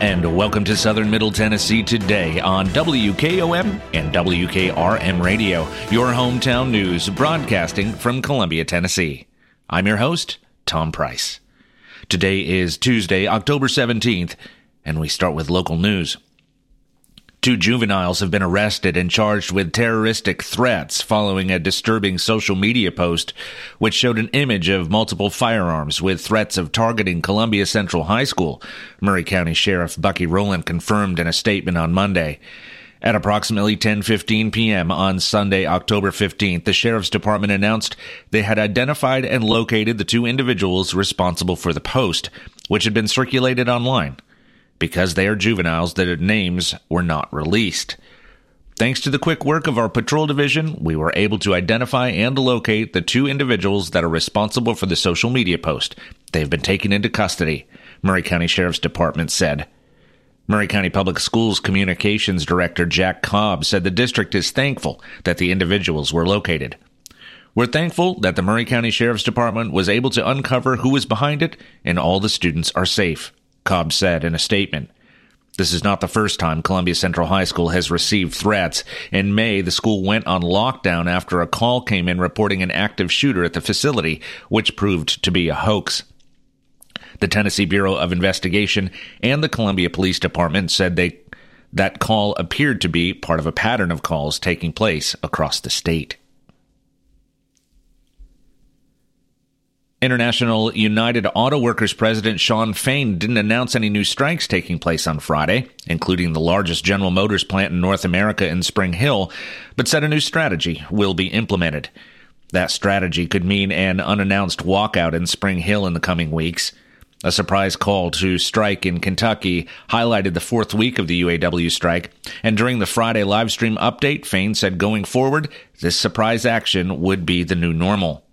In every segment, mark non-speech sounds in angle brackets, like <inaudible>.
And welcome to Southern Middle Tennessee today on WKOM and WKRM Radio, your hometown news broadcasting from Columbia, Tennessee. I'm your host, Tom Price. Today is Tuesday, October 17th, and we start with local news. Two juveniles have been arrested and charged with terroristic threats following a disturbing social media post which showed an image of multiple firearms with threats of targeting Columbia Central High School. Maury County Sheriff Bucky Rowland confirmed in a statement on Monday. At approximately 10:15 p.m. on Sunday, October 15th, the Sheriff's Department announced they had identified and located the two individuals responsible for the post, which had been circulated online. Because they are juveniles, their names were not released. Thanks to the quick work of our patrol division, we were able to identify and locate the two individuals that are responsible for the social media post. They've been taken into custody, Maury County Sheriff's Department said. Maury County Public Schools Communications Director Jack Cobb said the district is thankful that the individuals were located. We're thankful that the Maury County Sheriff's Department was able to uncover who was behind it and all the students are safe. Cobb said in a statement. This is not the first time Columbia Central High School has received threats. In May, the school went on lockdown after a call came in reporting an active shooter at the facility, which proved to be a hoax. The Tennessee Bureau of Investigation and the Columbia Police Department said they that call appeared to be part of a pattern of calls taking place across the state. International United Auto Workers President Shawn Fain didn't announce any new strikes taking place on Friday, including the largest General Motors plant in North America in Spring Hill, but said a new strategy will be implemented. That strategy could mean an unannounced walkout in Spring Hill in the coming weeks. A surprise call to strike in Kentucky highlighted the fourth week of the UAW strike, and during the Friday live stream update, Fain said going forward, this surprise action would be the new normal.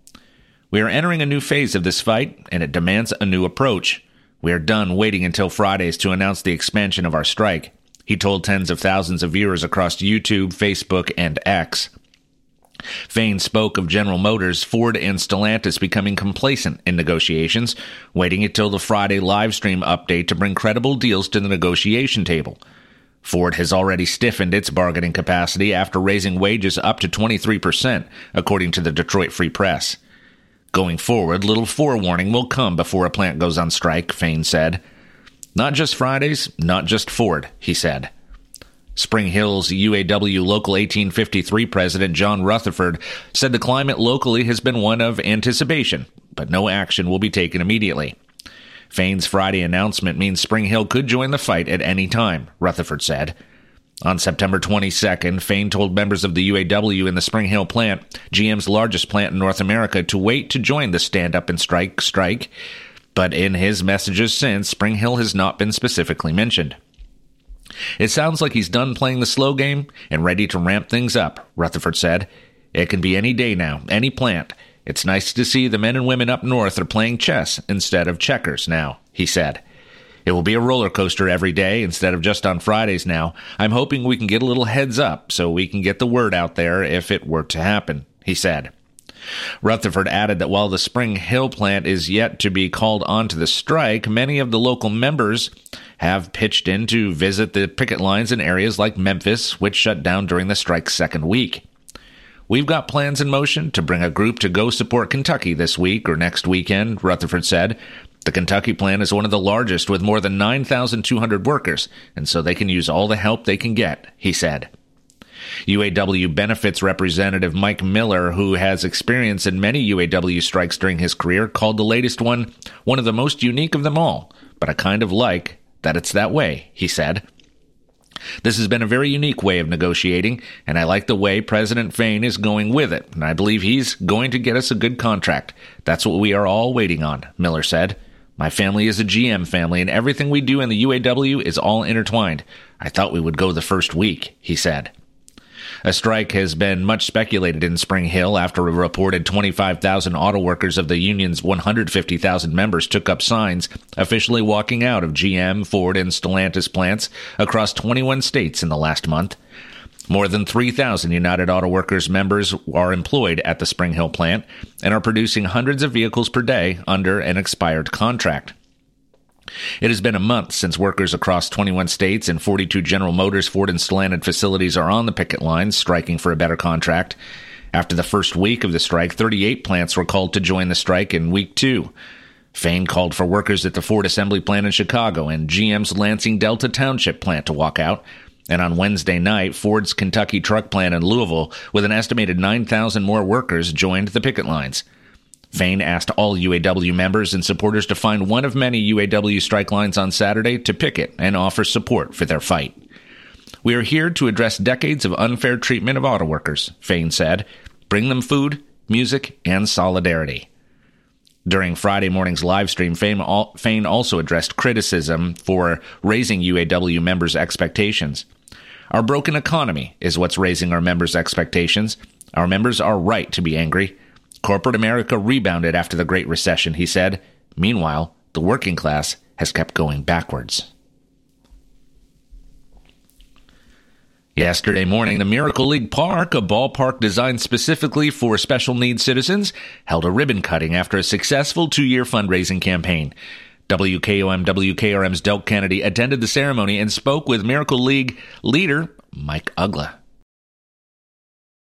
We are entering a new phase of this fight, and it demands a new approach. We are done waiting until Fridays to announce the expansion of our strike, he told tens of thousands of viewers across YouTube, Facebook, and X. Fain spoke of General Motors, Ford, and Stellantis becoming complacent in negotiations, waiting until the Friday live stream update to bring credible deals to the negotiation table. Ford has already stiffened its bargaining capacity after raising wages up to 23%, according to the Detroit Free Press. Going forward, little forewarning will come before a plant goes on strike, Fain said. Not just Fridays, not just Ford, he said. Spring Hill's UAW Local 1853 president John Rutherford said the climate locally has been one of anticipation, but no action will be taken immediately. Fain's Friday announcement means Spring Hill could join the fight at any time, Rutherford said. On September 22nd, Fain told members of the UAW in the Spring Hill plant, GM's largest plant in North America, to wait to join the stand up and strike strike. But in his messages since, Spring Hill has not been specifically mentioned. It sounds like he's done playing the slow game and ready to ramp things up, Rutherford said. It can be any day now, any plant. It's nice to see the men and women up north are playing chess instead of checkers now, he said. It will be a roller coaster every day instead of just on Fridays now. I'm hoping we can get a little heads up so we can get the word out there if it were to happen, he said. Rutherford added that while the Spring Hill plant is yet to be called onto the strike, many of the local members have pitched in to visit the picket lines in areas like Memphis, which shut down during the strike's second week. We've got plans in motion to bring a group to go support Kentucky this week or next weekend, Rutherford said. The Kentucky plant is one of the largest with more than 9,200 workers, and so they can use all the help they can get, he said. UAW benefits representative Mike Miller, who has experience in many UAW strikes during his career, called the latest one one of the most unique of them all, but I kind of like that it's that way, he said. This has been a very unique way of negotiating, and I like the way President Fain is going with it, and I believe he's going to get us a good contract. That's what we are all waiting on, Miller said. My family is a GM family, and everything we do in the UAW is all intertwined. I thought we would go the first week, he said. A strike has been much speculated in Spring Hill after a reported 25,000 auto workers of the union's 150,000 members took up signs officially walking out of GM, Ford, and Stellantis plants across 21 states in the last month. More than 3,000 United Auto Workers members are employed at the Spring Hill plant and are producing hundreds of vehicles per day under an expired contract. It has been a month since workers across 21 states and 42 General Motors, Ford, and Stellantis facilities are on the picket lines striking for a better contract. After the first week of the strike, 38 plants were called to join the strike in week two. Fain called for workers at the Ford assembly plant in Chicago and GM's Lansing Delta Township plant to walk out. And on Wednesday night, Ford's Kentucky truck plant in Louisville, with an estimated 9,000 more workers, joined the picket lines. Fain asked all UAW members and supporters to find one of many UAW strike lines on Saturday to picket and offer support for their fight. We are here to address decades of unfair treatment of auto workers, Fain said. Bring them food, music, and solidarity. During Friday morning's live stream, Fain also addressed criticism for raising UAW members' expectations. Our broken economy is what's raising our members' expectations. Our members are right to be angry. Corporate America rebounded after the Great Recession, he said. Meanwhile, the working class has kept going backwards. Yesterday morning, the Miracle League Park, a ballpark designed specifically for special needs citizens, held a ribbon cutting after a successful two year fundraising campaign. WKOM WKRM's Delk Kennedy attended the ceremony and spoke with Miracle League leader Mike Ugla.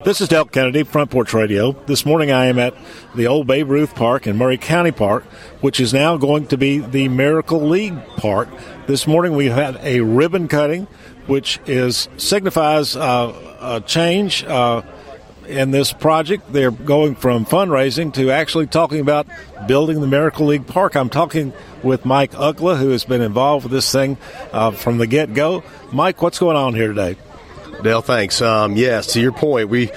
This is Delk Kennedy, Front Porch Radio. This morning I am at the Old Babe Ruth Park in Maury County Park, which is now going to be the Miracle League Park. This morning we had a ribbon cutting, which is signifies uh, a change uh, in this project. They're going from fundraising to actually talking about building the Miracle League Park. I'm talking with Mike Ugla, who has been involved with this thing uh, from the get go. Mike, what's going on here today? Dale, thanks. Um, yes, to your point, we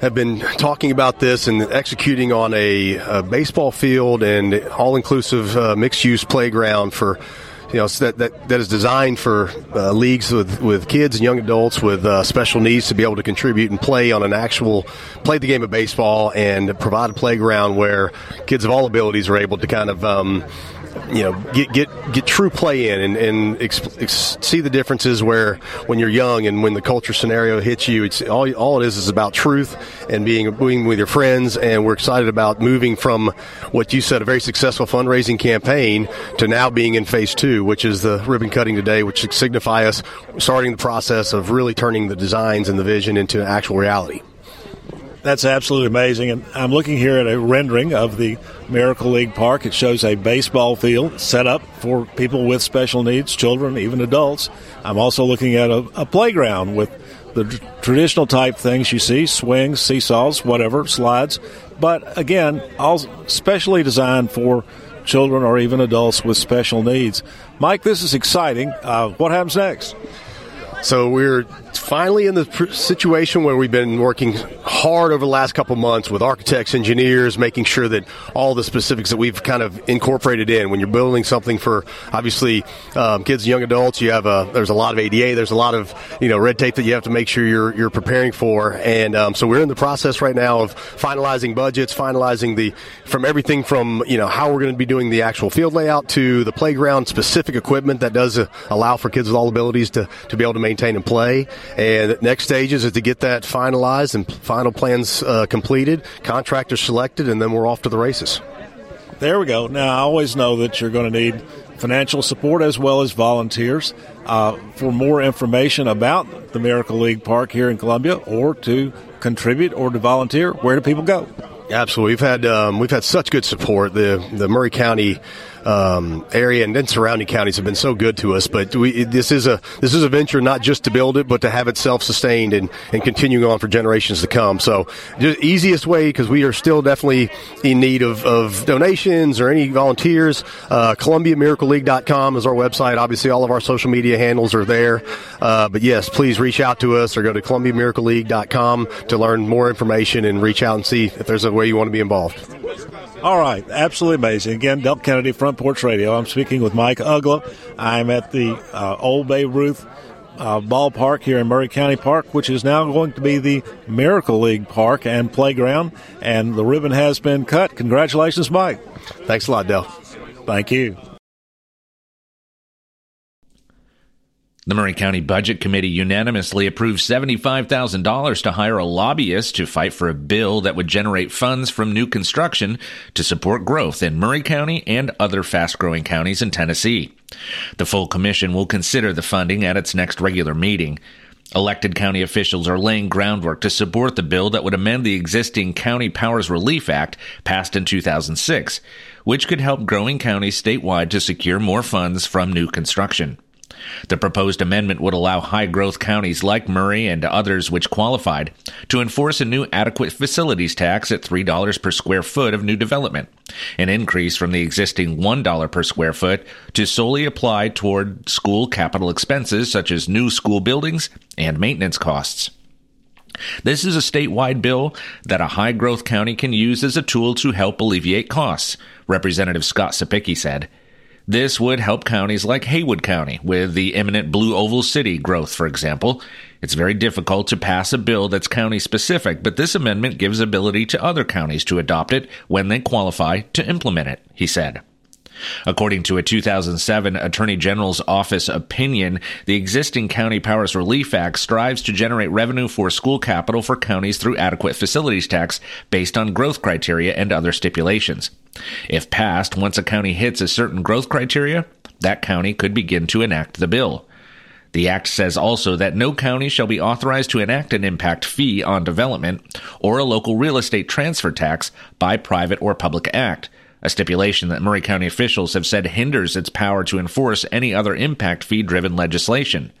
have been talking about this and executing on a, a baseball field and all-inclusive uh, mixed-use playground for you know that, that that is designed for uh, leagues with, with kids and young adults with uh, special needs to be able to contribute and play on an actual play the game of baseball and provide a playground where kids of all abilities are able to kind of um, you know get get get true play in and, and ex, ex, see the differences where when you're young and when the culture scenario hits you it's all all it is is about truth and being being with your friends. And we're excited about moving from what you said a very successful fundraising campaign to now being in phase two which is the ribbon cutting today which signify us starting the process of really turning the designs and the vision into actual reality that's absolutely amazing. And I'm looking here at a rendering of the Miracle League Park. It shows a baseball field set up for people with special needs, children, even adults. I'm also looking at a, a playground with the traditional type things you see swings, seesaws, whatever, slides. But again, all specially designed for children or even adults with special needs. Mike, this is exciting. Uh, what happens next? So we're finally in the situation where we've been working hard over the last couple months with architects, engineers, making sure that all the specifics that we've kind of incorporated in. When you're building something for obviously um, kids and young adults, you have a there's a lot of ADA, there's a lot of you know red tape that you have to make sure you're you're preparing for, and um, so we're in the process right now of finalizing budgets, finalizing the from everything from you know how we're going to be doing the actual field layout to the playground specific equipment that does uh, allow for kids with all abilities to to be able to maintain and play. And next stages is to get that finalized and final plans uh, completed, contractors selected, and then we're off to the races. There we go. Now, I always know that you're going to need financial support as well as volunteers. Uh, for more information about the Miracle League Park here in Columbia or to contribute or to volunteer, where do people go? Absolutely, we've had um, we've had such good support. The the Maury County um, area and then surrounding counties have been so good to us. But we, this is a this is a venture not just to build it, but to have it self sustained and and continuing on for generations to come. So, the easiest way because we are still definitely in need of, of donations or any volunteers. Uh, ColumbiaMiracleLeague.com is our website. Obviously, all of our social media handles are there. Uh, but yes, please reach out to us or go to ColumbiaMiracleLeague.com to learn more information and reach out and see if there's a way you want to be involved. All right, absolutely amazing. Again, Delk Kennedy, Front Porch Radio. I'm speaking with Mike Ugla. I'm at the uh, Old Babe Ruth uh, ballpark here in Maury County Park, which is now going to be the Miracle League Park and Playground. And the ribbon has been cut. Congratulations, Mike. Thanks a lot, Dell. Thank you. The Maury County Budget Committee unanimously approved $75,000 to hire a lobbyist to fight for a bill that would generate funds from new construction to support growth in Maury County and other fast growing counties in Tennessee. The full commission will consider the funding at its next regular meeting. Elected county officials are laying groundwork to support the bill that would amend the existing County Powers Relief Act passed in 2006, which could help growing counties statewide to secure more funds from new construction. The proposed amendment would allow high growth counties like Maury and others which qualified to enforce a new adequate facilities tax at $3 per square foot of new development, an increase from the existing $1 per square foot to solely apply toward school capital expenses such as new school buildings and maintenance costs. This is a statewide bill that a high growth county can use as a tool to help alleviate costs, Representative Scott Cepicky said. This would help counties like Haywood County with the imminent Blue Oval City growth, for example. It's very difficult to pass a bill that's county specific, but this amendment gives ability to other counties to adopt it when they qualify to implement it, he said. According to a 2007 Attorney General's Office opinion, the existing County Powers Relief Act strives to generate revenue for school capital for counties through adequate facilities tax based on growth criteria and other stipulations. If passed, once a county hits a certain growth criteria, that county could begin to enact the bill. The act says also that no county shall be authorized to enact an impact fee on development or a local real estate transfer tax by private or public act, a stipulation that Maury County officials have said hinders its power to enforce any other impact fee driven legislation.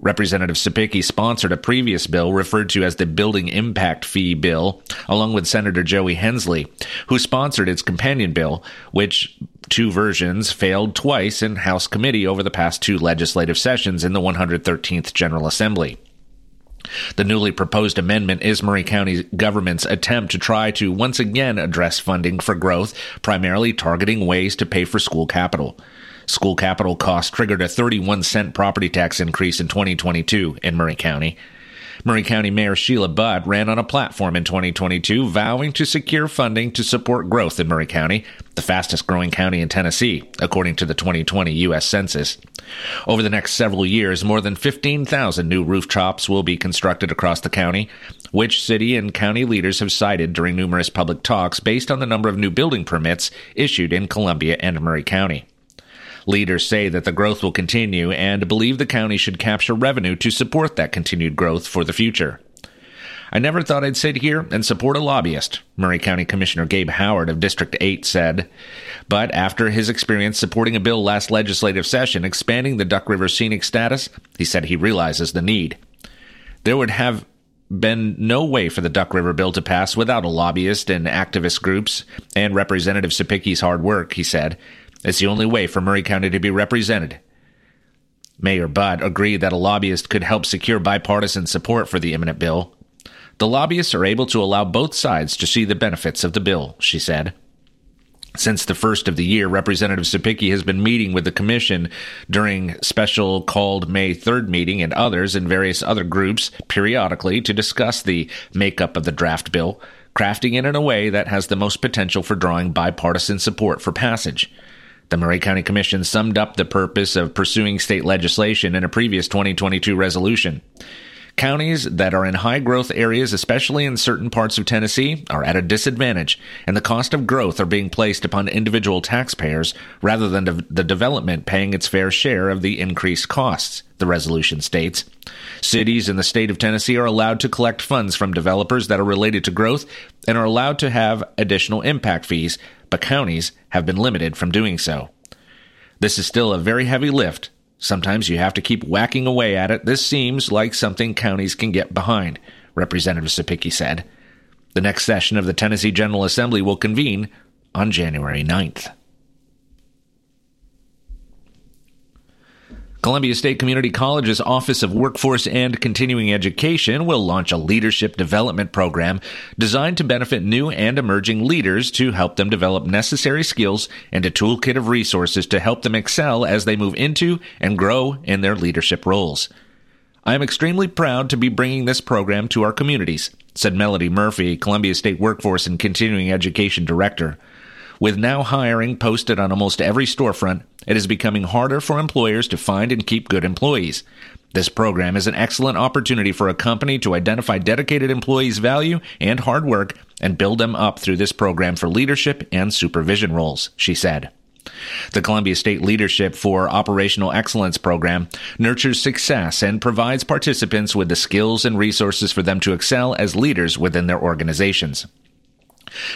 Representative Cepicky sponsored a previous bill referred to as the Building Impact Fee Bill, along with Senator Joey Hensley, who sponsored its companion bill, which two versions failed twice in House committee over the past two legislative sessions in the 113th General Assembly. The newly proposed amendment is Maury County government's attempt to try to once again address funding for growth, primarily targeting ways to pay for school capital. School capital costs triggered a 31 cent property tax increase in 2022 in Maury County. Maury County Mayor Sheila Butt ran on a platform in 2022 vowing to secure funding to support growth in Maury County, the fastest growing county in Tennessee, according to the 2020 U.S. Census. Over the next several years, more than 15,000 new rooftops will be constructed across the county, which city and county leaders have cited during numerous public talks based on the number of new building permits issued in Columbia and Maury County. Leaders say that the growth will continue and believe the county should capture revenue to support that continued growth for the future. I never thought I'd sit here and support a lobbyist, Maury County Commissioner Gabe Howard of District 8 said. But after his experience supporting a bill last legislative session expanding the Duck River scenic status, he said he realizes the need. There would have been no way for the Duck River bill to pass without a lobbyist and activist groups and Representative Cepicky's hard work, he said. It's the only way for Maury County to be represented. Mayor Butt agreed that a lobbyist could help secure bipartisan support for the imminent bill. The lobbyists are able to allow both sides to see the benefits of the bill, she said. Since the first of the year, Representative Cepicky has been meeting with the Commission during special called May 3rd meeting and others in various other groups periodically to discuss the makeup of the draft bill, crafting it in a way that has the most potential for drawing bipartisan support for passage. The Maury County Commission summed up the purpose of pursuing state legislation in a previous 2022 resolution. Counties that are in high growth areas, especially in certain parts of Tennessee, are at a disadvantage, and the cost of growth are being placed upon individual taxpayers rather than the development paying its fair share of the increased costs, the resolution states. Cities in the state of Tennessee are allowed to collect funds from developers that are related to growth and are allowed to have additional impact fees but counties have been limited from doing so. This is still a very heavy lift. Sometimes you have to keep whacking away at it. This seems like something counties can get behind, Representative Cepicky said. The next session of the Tennessee General Assembly will convene on January 9th. Columbia State Community College's Office of Workforce and Continuing Education will launch a leadership development program designed to benefit new and emerging leaders to help them develop necessary skills and a toolkit of resources to help them excel as they move into and grow in their leadership roles. I am extremely proud to be bringing this program to our communities, said Melody Murphy, Columbia State Workforce and Continuing Education Director. With now hiring posted on almost every storefront it is becoming harder for employers to find and keep good employees. This program is an excellent opportunity for a company to identify dedicated employees' value and hard work and build them up through this program for leadership and supervision roles, she said. The Columbia State Leadership for Operational Excellence program nurtures success and provides participants with the skills and resources for them to excel as leaders within their organizations.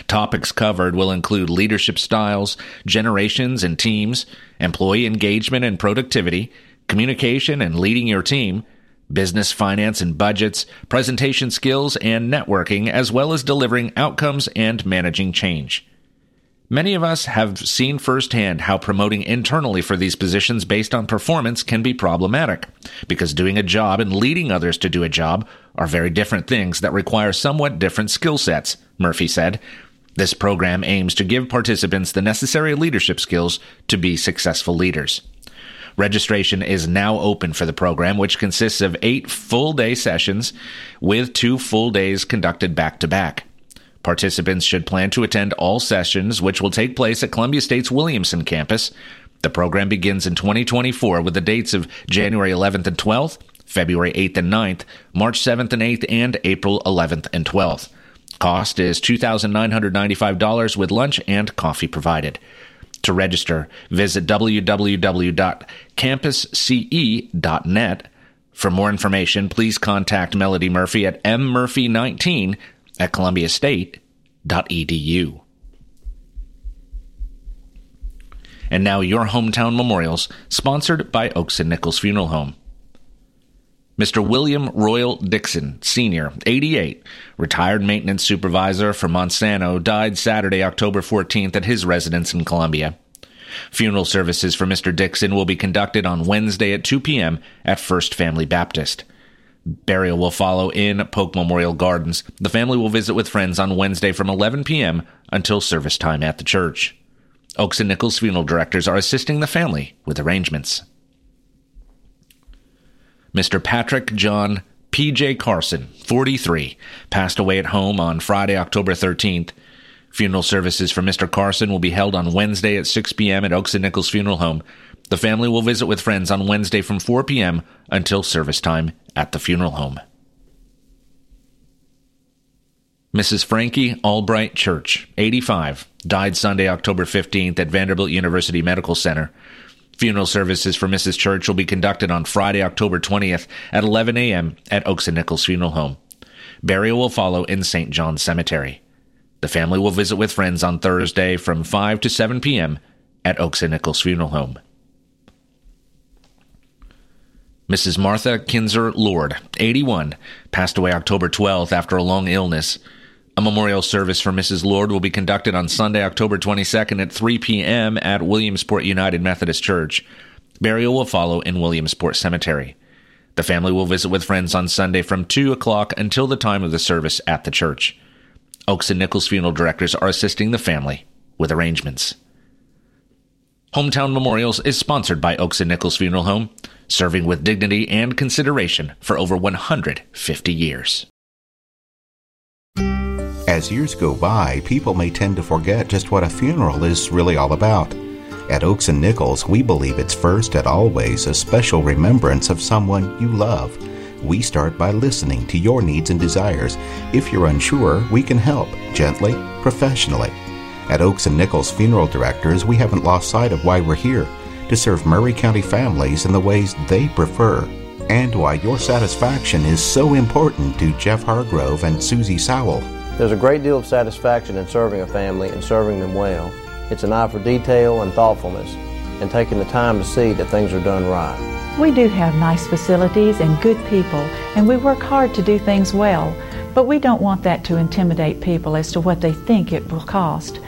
Topics covered will include leadership styles, generations and teams, employee engagement and productivity, communication and leading your team, business finance and budgets, presentation skills and networking, as well as delivering outcomes and managing change. Many of us have seen firsthand how promoting internally for these positions based on performance can be problematic, because doing a job and leading others to do a job are very different things that require somewhat different skill sets, Murphy said. This program aims to give participants the necessary leadership skills to be successful leaders. Registration is now open for the program, which consists of eight full day sessions with two full days conducted back to back. Participants should plan to attend all sessions, which will take place at Columbia State's Williamson campus. The program begins in 2024 with the dates of January 11th and 12th, February 8th and 9th, March 7th and 8th, and April 11th and 12th. Cost is $2,995 with lunch and coffee provided. To register, visit www.campusce.net. For more information, please contact Melody Murphy at mmurphy19 at columbiastate.edu. And now your hometown memorials, sponsored by Oakes and Nichols Funeral Home. Mr. William Royal Dixon, Sr., 88, retired maintenance supervisor for Monsanto, died Saturday, October 14th at his residence in Columbia. Funeral services for Mr. Dixon will be conducted on Wednesday at 2 p.m. at First Family Baptist. Burial will follow in Polk Memorial Gardens. The family will visit with friends on Wednesday from 11 p.m. until service time at the church. Oakes and Nichols funeral directors are assisting the family with arrangements. Mr. Patrick John P.J. Carson, 43, passed away at home on Friday, October 13th. Funeral services for Mr. Carson will be held on Wednesday at 6 p.m. at Oakes and Nichols Funeral Home. The family will visit with friends on Wednesday from 4 p.m. until service time at the funeral home. Mrs. Frankie Albright Church, 85, died Sunday, October 15th at Vanderbilt University Medical Center. Funeral services for Mrs. Church will be conducted on Friday, October 20th at 11 a.m. at Oakes and Nichols Funeral Home. Burial will follow in St. John's Cemetery. The family will visit with friends on Thursday from 5 to 7 p.m. at Oakes and Nichols Funeral Home. Mrs. Martha Kinzer Lord, 81, passed away October 12th after a long illness. A memorial service for Mrs. Lord will be conducted on Sunday, October 22nd at 3 p.m. at Williamsport United Methodist Church. Burial will follow in Williamsport Cemetery. The family will visit with friends on Sunday from 2 o'clock until the time of the service at the church. Oakes and Nichols funeral directors are assisting the family with arrangements. Hometown Memorials is sponsored by Oakes and Nichols Funeral Home serving with dignity and consideration for over 150 years. As years go by, people may tend to forget just what a funeral is really all about. At Oakes and Nichols, we believe it's first and always a special remembrance of someone you love. We start by listening to your needs and desires. If you're unsure, we can help gently, professionally. At Oakes and Nichols Funeral Directors, we haven't lost sight of why we're here to serve Maury County families in the ways they prefer, and why your satisfaction is so important to Jeff Hargrove and Susie Sowell. There's a great deal of satisfaction in serving a family and serving them well. It's an eye for detail and thoughtfulness, and taking the time to see that things are done right. We do have nice facilities and good people, and we work hard to do things well, but we don't want that to intimidate people as to what they think it will cost.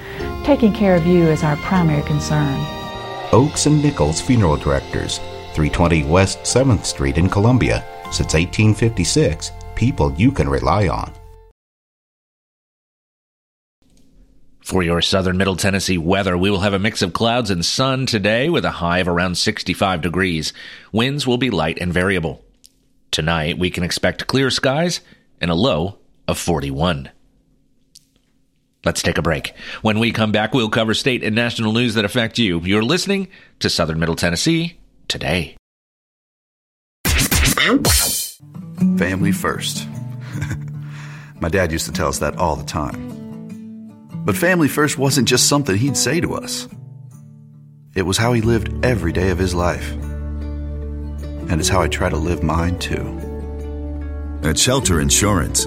Taking care of you is our primary concern. Oakes and Nichols Funeral Directors, 320 West 7th Street in Columbia. Since 1856, people you can rely on. For your southern Middle Tennessee weather, we will have a mix of clouds and sun today with a high of around 65 degrees. Winds will be light and variable. Tonight, we can expect clear skies and a low of 41. Let's take a break. When we come back, we'll cover state and national news that affect you. You're listening to Southern Middle Tennessee today. Family first. <laughs> My dad used to tell us that all the time. But family first wasn't just something he'd say to us. It was how he lived every day of his life. And it's how I try to live mine too. At Shelter Insurance,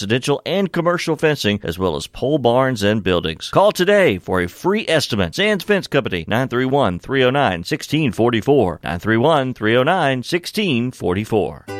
residential and commercial fencing, as well as pole barns and buildings. Call today for a free estimate. Sands Fence Company, 931 309 1644. 931 309 1644.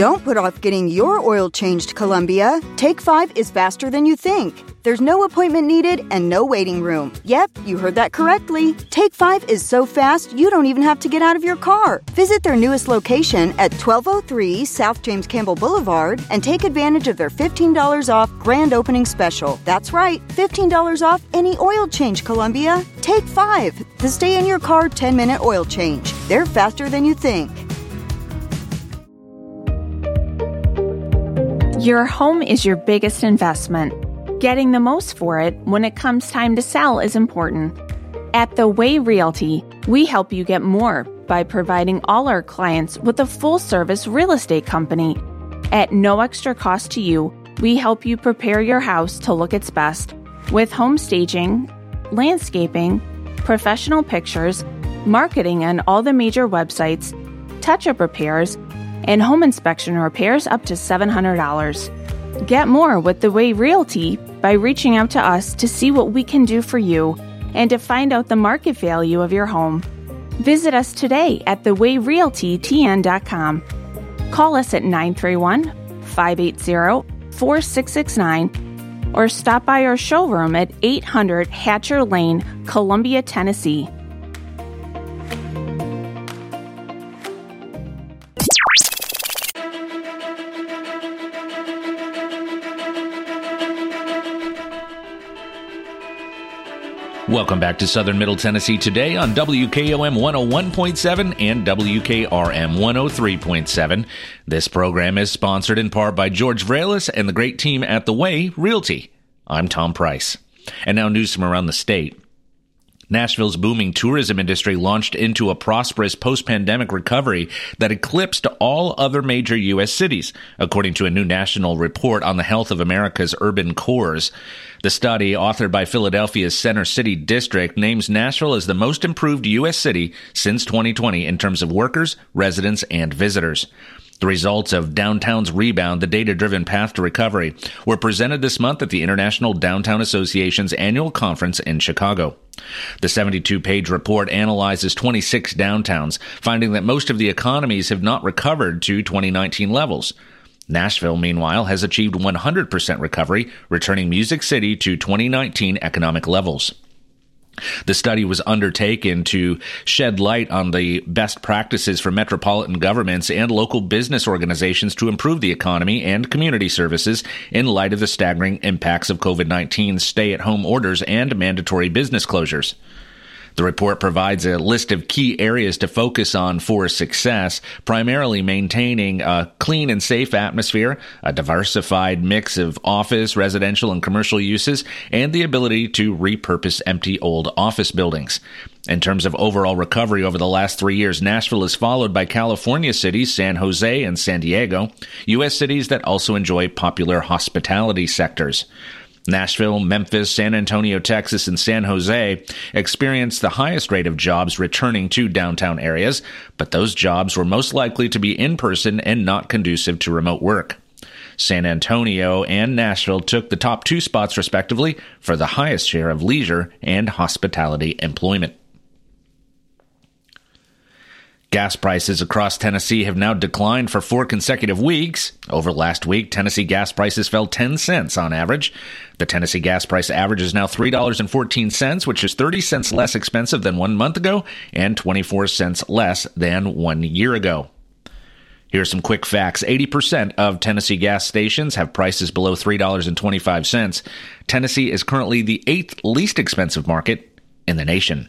Don't put off getting your oil changed, Columbia. Take 5 is faster than you think. There's no appointment needed and no waiting room. Yep, you heard that correctly. Take 5 is so fast you don't even have to get out of your car. Visit their newest location at 1203 South James Campbell Boulevard and take advantage of their $15 off grand opening special. That's right, $15 off any oil change, Columbia. Take 5. The stay in your car 10 minute oil change. They're faster than you think. Your home is your biggest investment. Getting the most for it when it comes time to sell is important. At The Way Realty, we help you get more by providing all our clients with a full service real estate company. At no extra cost to you, we help you prepare your house to look its best with home staging, landscaping, professional pictures, marketing on all the major websites, touch up repairs, and home inspection repairs up to $700. Get more with The Way Realty by reaching out to us to see what we can do for you and to find out the market value of your home. Visit us today at thewayrealtytn.com. Call us at 931 580 4669 or stop by our showroom at 800 Hatcher Lane, Columbia, Tennessee. Welcome back to Southern Middle Tennessee today on WKOM 101.7 and WKRM 103.7. This program is sponsored in part by George Vralis and the great team at The Way Realty. I'm Tom Price. And now news from around the state. Nashville's booming tourism industry launched into a prosperous post pandemic recovery that eclipsed all other major U.S. cities, according to a new national report on the health of America's urban cores. The study, authored by Philadelphia's Center City District, names Nashville as the most improved U.S. city since 2020 in terms of workers, residents, and visitors. The results of Downtown's Rebound, the data driven path to recovery, were presented this month at the International Downtown Association's annual conference in Chicago. The 72 page report analyzes 26 downtowns, finding that most of the economies have not recovered to 2019 levels. Nashville, meanwhile, has achieved 100% recovery, returning Music City to 2019 economic levels. The study was undertaken to shed light on the best practices for metropolitan governments and local business organizations to improve the economy and community services in light of the staggering impacts of COVID 19 stay at home orders and mandatory business closures. The report provides a list of key areas to focus on for success, primarily maintaining a clean and safe atmosphere, a diversified mix of office, residential, and commercial uses, and the ability to repurpose empty old office buildings. In terms of overall recovery over the last three years, Nashville is followed by California cities, San Jose and San Diego, U.S. cities that also enjoy popular hospitality sectors. Nashville, Memphis, San Antonio, Texas, and San Jose experienced the highest rate of jobs returning to downtown areas, but those jobs were most likely to be in person and not conducive to remote work. San Antonio and Nashville took the top two spots, respectively, for the highest share of leisure and hospitality employment. Gas prices across Tennessee have now declined for four consecutive weeks. Over last week, Tennessee gas prices fell 10 cents on average. The Tennessee gas price average is now $3.14, which is 30 cents less expensive than one month ago and 24 cents less than one year ago. Here are some quick facts 80% of Tennessee gas stations have prices below $3.25. Tennessee is currently the eighth least expensive market in the nation.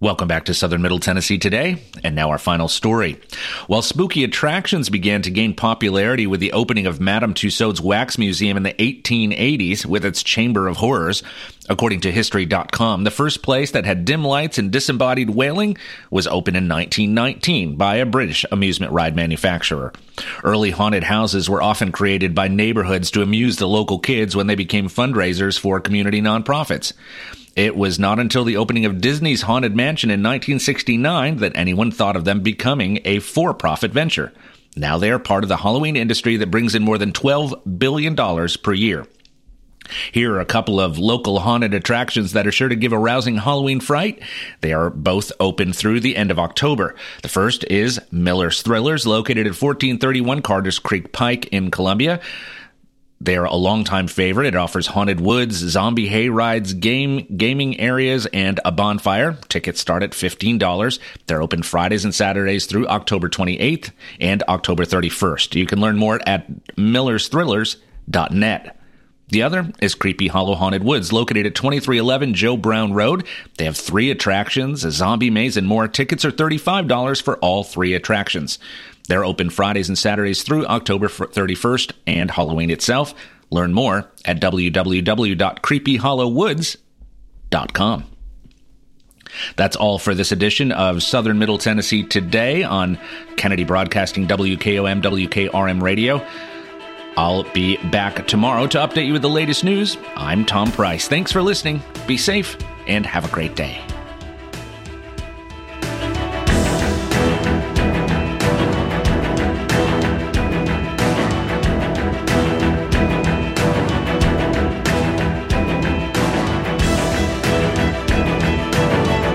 Welcome back to Southern Middle Tennessee today, and now our final story. While spooky attractions began to gain popularity with the opening of Madame Tussauds Wax Museum in the 1880s with its Chamber of Horrors, according to History.com, the first place that had dim lights and disembodied wailing was opened in 1919 by a British amusement ride manufacturer. Early haunted houses were often created by neighborhoods to amuse the local kids when they became fundraisers for community nonprofits. It was not until the opening of Disney's Haunted Mansion in 1969 that anyone thought of them becoming a for profit venture. Now they are part of the Halloween industry that brings in more than $12 billion per year. Here are a couple of local haunted attractions that are sure to give a rousing Halloween fright. They are both open through the end of October. The first is Miller's Thrillers, located at 1431 Carter's Creek Pike in Columbia. They're a longtime favorite. It offers haunted woods, zombie hay rides, game gaming areas, and a bonfire. Tickets start at $15. They're open Fridays and Saturdays through October 28th and October 31st. You can learn more at millersthrillers.net. The other is Creepy Hollow Haunted Woods, located at 2311 Joe Brown Road. They have three attractions, a zombie maze, and more. Tickets are $35 for all three attractions. They're open Fridays and Saturdays through October 31st and Halloween itself. Learn more at www.creepyhollowwoods.com. That's all for this edition of Southern Middle Tennessee Today on Kennedy Broadcasting WKOM WKRM Radio. I'll be back tomorrow to update you with the latest news. I'm Tom Price. Thanks for listening. Be safe and have a great day.